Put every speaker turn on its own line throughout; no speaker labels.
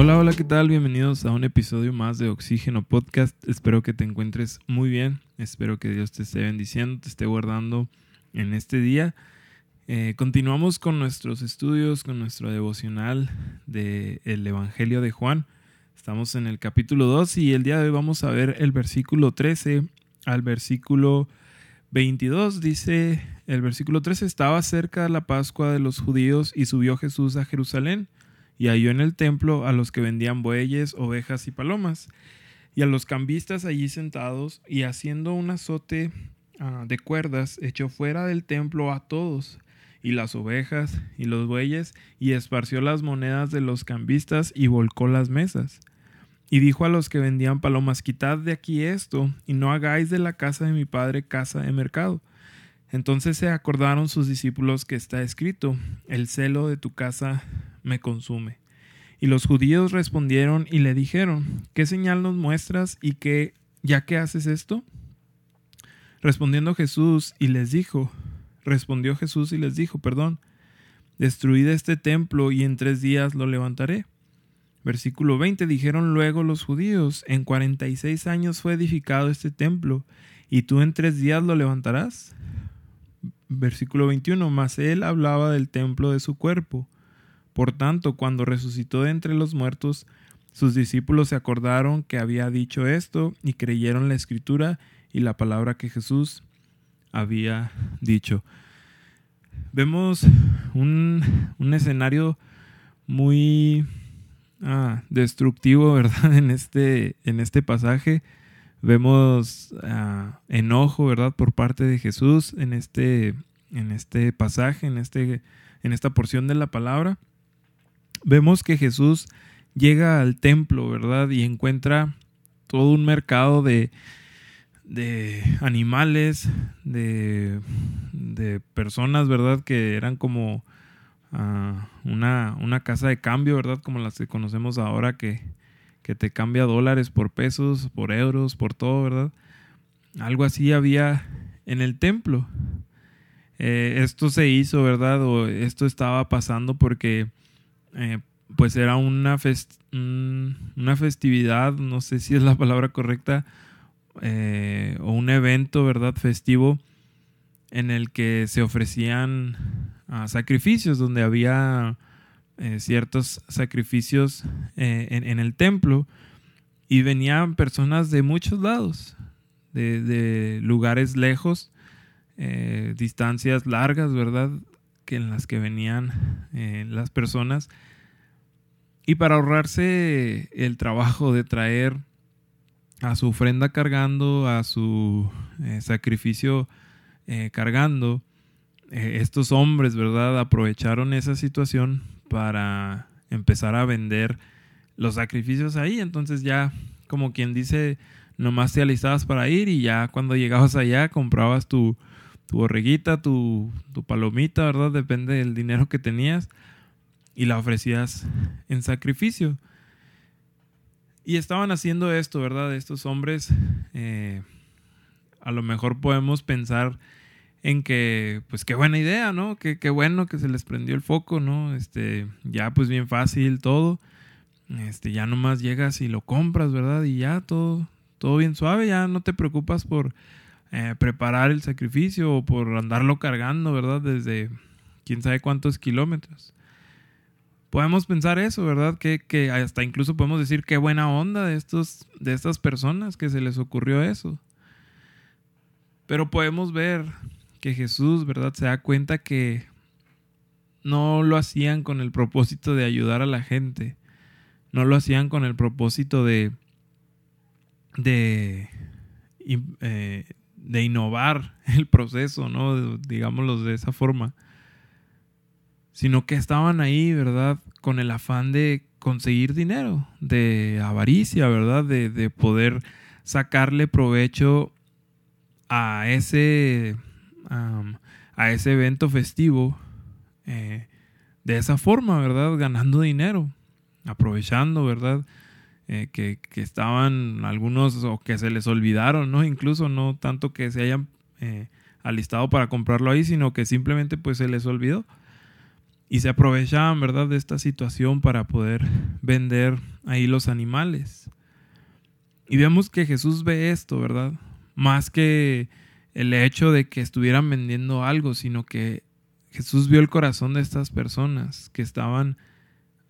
Hola, hola, ¿qué tal? Bienvenidos a un episodio más de Oxígeno Podcast. Espero que te encuentres muy bien. Espero que Dios te esté bendiciendo, te esté guardando en este día. Eh, continuamos con nuestros estudios, con nuestro devocional del Evangelio de Juan. Estamos en el capítulo 2 y el día de hoy vamos a ver el versículo 13 al versículo 22. Dice el versículo 13, estaba cerca de la Pascua de los judíos y subió Jesús a Jerusalén y halló en el templo a los que vendían bueyes, ovejas y palomas, y a los cambistas allí sentados, y haciendo un azote ah, de cuerdas, echó fuera del templo a todos, y las ovejas y los bueyes, y esparció las monedas de los cambistas y volcó las mesas. Y dijo a los que vendían palomas, quitad de aquí esto, y no hagáis de la casa de mi padre casa de mercado. Entonces se acordaron sus discípulos que está escrito, el celo de tu casa me consume. Y los judíos respondieron y le dijeron, ¿qué señal nos muestras y qué, ya que haces esto? Respondiendo Jesús y les dijo, respondió Jesús y les dijo, perdón, destruid este templo y en tres días lo levantaré. Versículo 20 dijeron luego los judíos, en cuarenta y seis años fue edificado este templo, y tú en tres días lo levantarás. Versículo 21, mas él hablaba del templo de su cuerpo. Por tanto, cuando resucitó de entre los muertos, sus discípulos se acordaron que había dicho esto y creyeron la escritura y la palabra que Jesús había dicho. Vemos un, escenario muy ah, destructivo, ¿verdad? En este, en este pasaje vemos ah, enojo, ¿verdad? Por parte de Jesús en este, en este pasaje, en, este, en esta porción de la palabra vemos que Jesús llega al templo, ¿verdad? Y encuentra todo un mercado de, de animales, de, de, personas, ¿verdad? Que eran como ah, una, una, casa de cambio, ¿verdad? Como las que conocemos ahora, que, que te cambia dólares por pesos, por euros, por todo, ¿verdad? Algo así había en el templo. Eh, esto se hizo, ¿verdad? O esto estaba pasando porque eh, pues era una, una festividad, no sé si es la palabra correcta, eh, o un evento, ¿verdad? Festivo en el que se ofrecían ah, sacrificios, donde había eh, ciertos sacrificios en, el templo y venían personas de muchos lados, de, de lugares lejos, distancias largas, ¿verdad? Que en las que venían las personas y para ahorrarse el trabajo de traer a su ofrenda cargando, a su eh, sacrificio eh, cargando, eh, estos hombres, ¿verdad? Aprovecharon esa situación para empezar a vender los sacrificios ahí. Entonces ya, como quien dice, nomás te alistabas para ir y ya cuando llegabas allá comprabas tu, tu borreguita, tu, tu palomita, ¿verdad? Depende del dinero que tenías y la ofrecías en sacrificio. Y estaban haciendo esto, ¿verdad? Estos hombres, eh, a lo mejor podemos pensar en que, pues qué buena idea, ¿no? Qué, qué, bueno que se les prendió el foco, ¿no? Este, ya pues bien fácil todo. Este, ya nomás llegas y lo compras, ¿verdad? Y ya todo, todo bien suave, ya no te preocupas por eh, preparar el sacrificio o por andarlo cargando, ¿verdad? Desde quién sabe cuántos kilómetros podemos pensar eso, ¿verdad? Que, que, hasta incluso podemos decir qué buena onda de, estos, de estas personas que se les ocurrió eso. Pero podemos ver que Jesús, ¿verdad? Se da cuenta que no lo hacían con el propósito de ayudar a la gente. No lo hacían con el propósito de, de, eh, de innovar el proceso, ¿no? Digámoslo de esa forma sino que estaban ahí, ¿verdad? Con el afán de conseguir dinero, de avaricia, ¿verdad? De, poder sacarle provecho a ese, a ese evento festivo eh, de esa forma, ¿verdad? Ganando dinero, aprovechando, ¿verdad? Eh, que, estaban algunos o que se les olvidaron, ¿no? Incluso no tanto que se hayan eh, alistado para comprarlo ahí, sino que simplemente pues se les olvidó. y se aprovechaban, ¿verdad?, de esta situación para poder vender ahí los animales. Y vemos que Jesús ve esto, ¿verdad? Más que el hecho de que estuvieran vendiendo algo, sino que Jesús vio el corazón de estas personas que estaban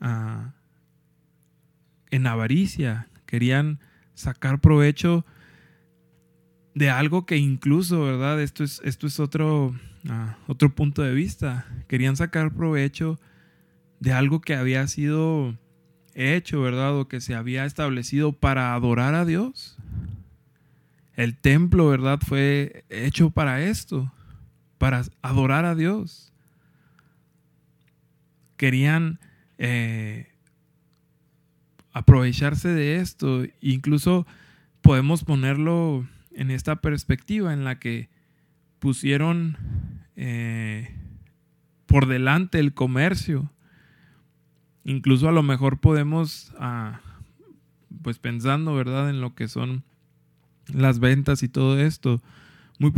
ah, en avaricia, querían sacar provecho de algo que incluso, ¿verdad? Esto es, esto es otro, ah, otro punto de vista. Querían sacar provecho de algo que había sido hecho, ¿verdad? O que se había establecido para adorar a Dios. El templo, ¿verdad? Fue hecho para esto, para adorar a Dios. Querían eh, aprovecharse de esto. Incluso podemos ponerlo en esta perspectiva en la que pusieron eh, por delante el comercio. Incluso a lo mejor podemos, ah, pues pensando, ¿verdad?, en lo que son las ventas y todo esto. Muy,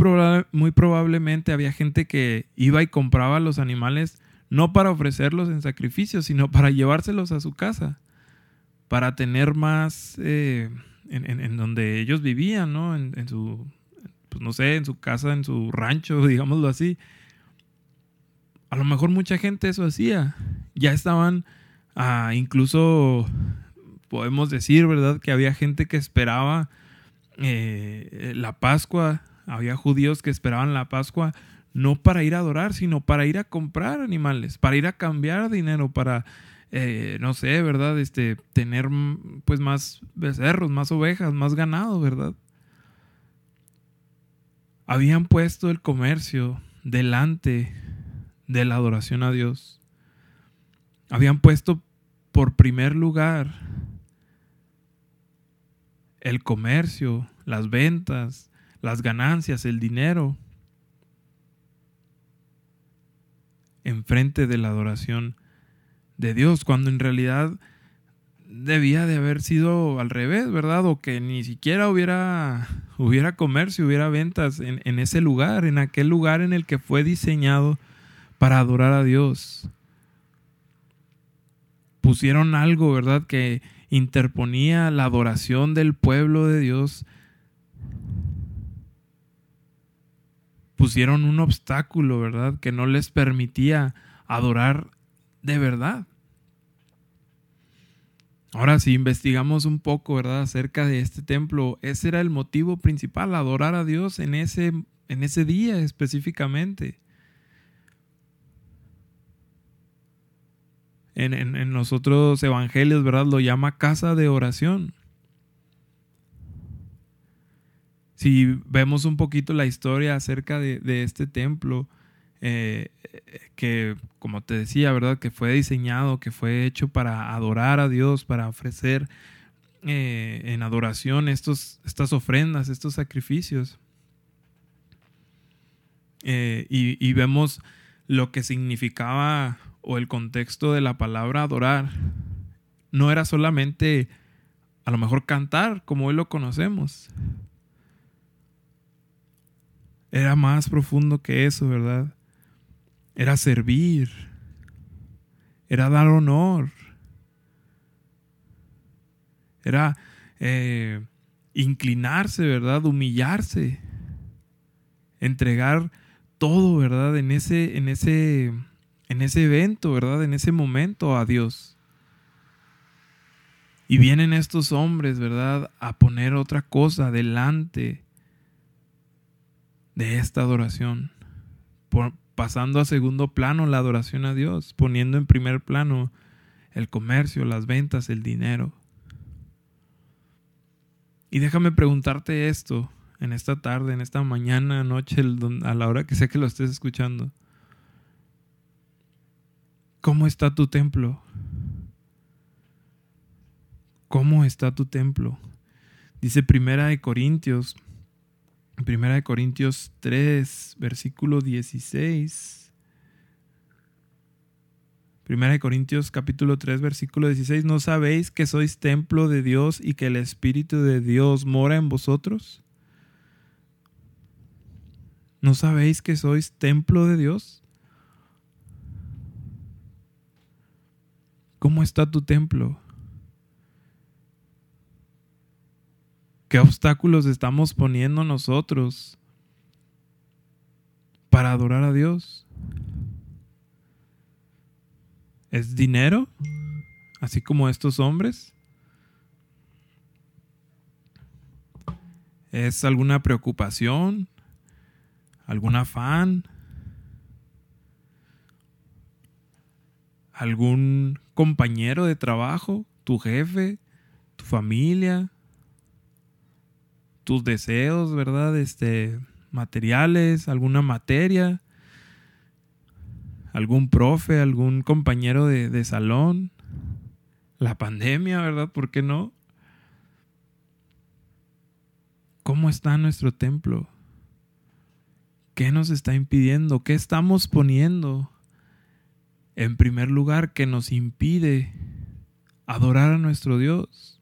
muy probablemente había gente que iba y compraba los animales no para ofrecerlos en sacrificio, sino para llevárselos a su casa para tener más eh, en, donde ellos vivían, ¿no? En, su, pues no sé, en su casa, en su rancho, digámoslo así. A lo mejor mucha gente eso hacía. Ya estaban, ah, incluso podemos decir, ¿verdad? Que había gente que esperaba eh, la Pascua, había judíos que esperaban la Pascua no para ir a adorar, sino para ir a comprar animales, para ir a cambiar dinero, para eh, no sé, ¿verdad? Este, tener mm, pues más becerros, más ovejas, más ganado, ¿verdad? Habían puesto el comercio delante de la adoración a Dios. Habían puesto por primer lugar el comercio, las ventas, las ganancias, el dinero, enfrente de la adoración de Dios, cuando en realidad debía de haber sido al revés, ¿verdad? O que ni siquiera hubiera, hubiera comercio, hubiera ventas en, en ese lugar, en aquel lugar en el que fue diseñado para adorar a Dios. Pusieron algo, ¿verdad? Que interponía la adoración del pueblo de Dios. Pusieron un obstáculo, ¿verdad? Que no les permitía adorar de verdad. Ahora, si investigamos un poco, ¿verdad?, acerca de este templo, ese era el motivo principal, adorar a Dios en ese, en ese día específicamente. En, en, los otros evangelios, ¿verdad?, lo llama casa de oración. Si vemos un poquito la historia acerca de, de este templo, eh, que, como te decía, ¿verdad? Que fue diseñado, que fue hecho para adorar a Dios, para ofrecer eh, en adoración estos, estas ofrendas, estos sacrificios. Eh, y, y vemos lo que significaba o el contexto de la palabra adorar. No era solamente a lo mejor cantar como hoy lo conocemos. Era más profundo que eso, ¿verdad? Era servir, era dar honor, era eh, inclinarse, ¿verdad? Humillarse, entregar todo, ¿verdad? En ese, en ese, en ese evento, ¿verdad? En ese momento a Dios. Y vienen estos hombres, ¿verdad? A poner otra cosa delante de esta adoración. Por, pasando a segundo plano la adoración a Dios, poniendo en primer plano el comercio, las ventas, el dinero. Y déjame preguntarte esto en esta tarde, en esta mañana, noche, a la hora que sé que lo estés escuchando. ¿Cómo está tu templo? ¿Cómo está tu templo? Dice Primera de Corintios Primera de Corintios 3, versículo 16. Primera de Corintios capítulo 3, versículo 16. ¿No sabéis que sois templo de Dios y que el Espíritu de Dios mora en vosotros? ¿No sabéis que sois templo de Dios? ¿Cómo está tu templo? ¿Qué obstáculos estamos poniendo nosotros para adorar a Dios? ¿Es dinero? Así como estos hombres. ¿Es alguna preocupación? ¿Algún afán? ¿Algún compañero de trabajo? ¿Tu jefe? ¿Tu familia? ¿Tus deseos, verdad? Este, materiales, alguna materia, algún profe, algún compañero de, de salón, la pandemia, ¿verdad? ¿Por qué no? ¿Cómo está nuestro templo? ¿Qué nos está impidiendo? ¿Qué estamos poniendo en primer lugar que nos impide adorar a nuestro Dios?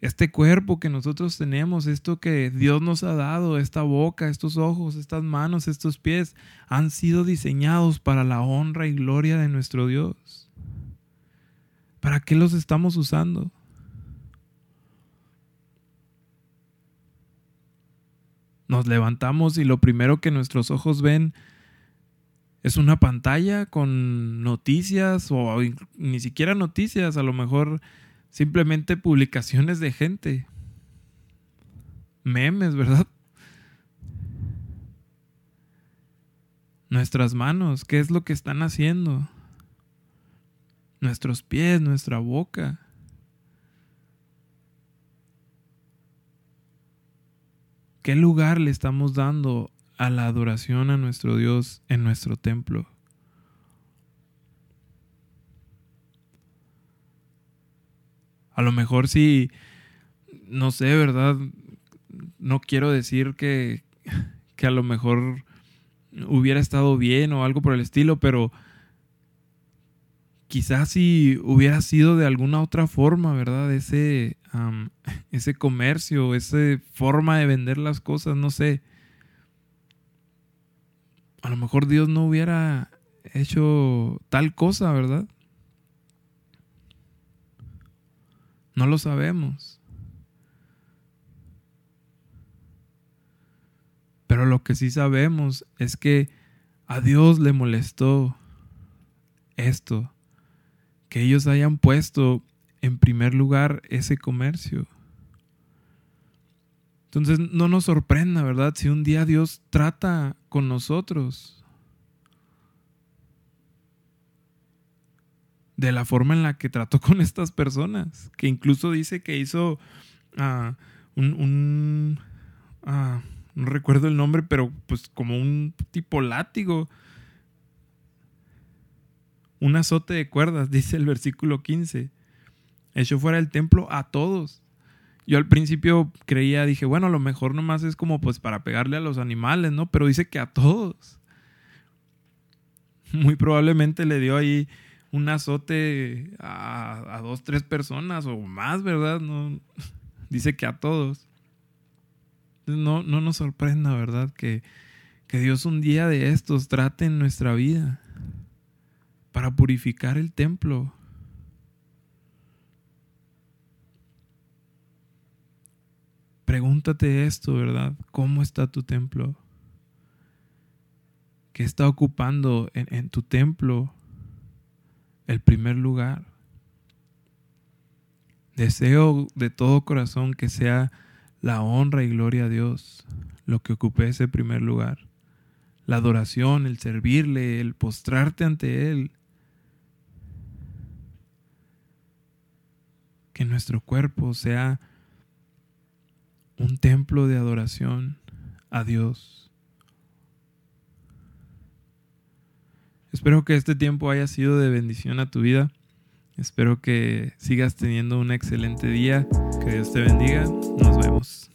Este cuerpo que nosotros tenemos, esto que Dios nos ha dado, esta boca, estos ojos, estas manos, estos pies, han sido diseñados para la honra y gloria de nuestro Dios. ¿Para qué los estamos usando? Nos levantamos y lo primero que nuestros ojos ven es una pantalla con noticias o ni siquiera noticias, a lo mejor simplemente publicaciones de gente. Memes, ¿verdad? Nuestras manos, ¿qué es lo que están haciendo? Nuestros pies, nuestra boca. ¿Qué lugar le estamos dando a la adoración a nuestro Dios en nuestro templo? A lo mejor si, no sé, ¿verdad? No quiero decir que, que a lo mejor hubiera estado bien o algo por el estilo, pero quizás si hubiera sido de alguna otra forma, ¿verdad? Ese, ese comercio, esa forma de vender las cosas, no sé. A lo mejor Dios no hubiera hecho tal cosa, ¿verdad? No lo sabemos. Pero lo que sí sabemos es que a Dios le molestó esto que ellos hayan puesto en primer lugar ese comercio. Entonces no nos sorprenda, ¿verdad? Si un día Dios trata con nosotros de la forma en la que trató con estas personas, que incluso dice que hizo uh, un, uh, no recuerdo el nombre, pero pues como un tipo látigo un azote de cuerdas, dice el versículo 15. Echó fuera del templo a todos. Yo al principio creía, dije, bueno, a lo mejor nomás es como pues para pegarle a los animales, ¿no? Pero dice que a todos. Muy probablemente le dio ahí un azote a, dos, tres personas o más, ¿verdad? No, dice que a todos. No, no nos sorprenda, ¿verdad? Que, que Dios un día de estos trate en nuestra vida para purificar el templo. Pregúntate esto, ¿verdad? ¿Cómo está tu templo? ¿Qué está ocupando en, en tu templo el primer lugar? Deseo de todo corazón que sea la honra y gloria a Dios lo que ocupe ese primer lugar. La adoración, el servirle, el postrarte ante Él, que nuestro cuerpo sea un templo de adoración a Dios. Espero que este tiempo haya sido de bendición a tu vida. Espero que sigas teniendo un excelente día. Que Dios te bendiga. Nos vemos.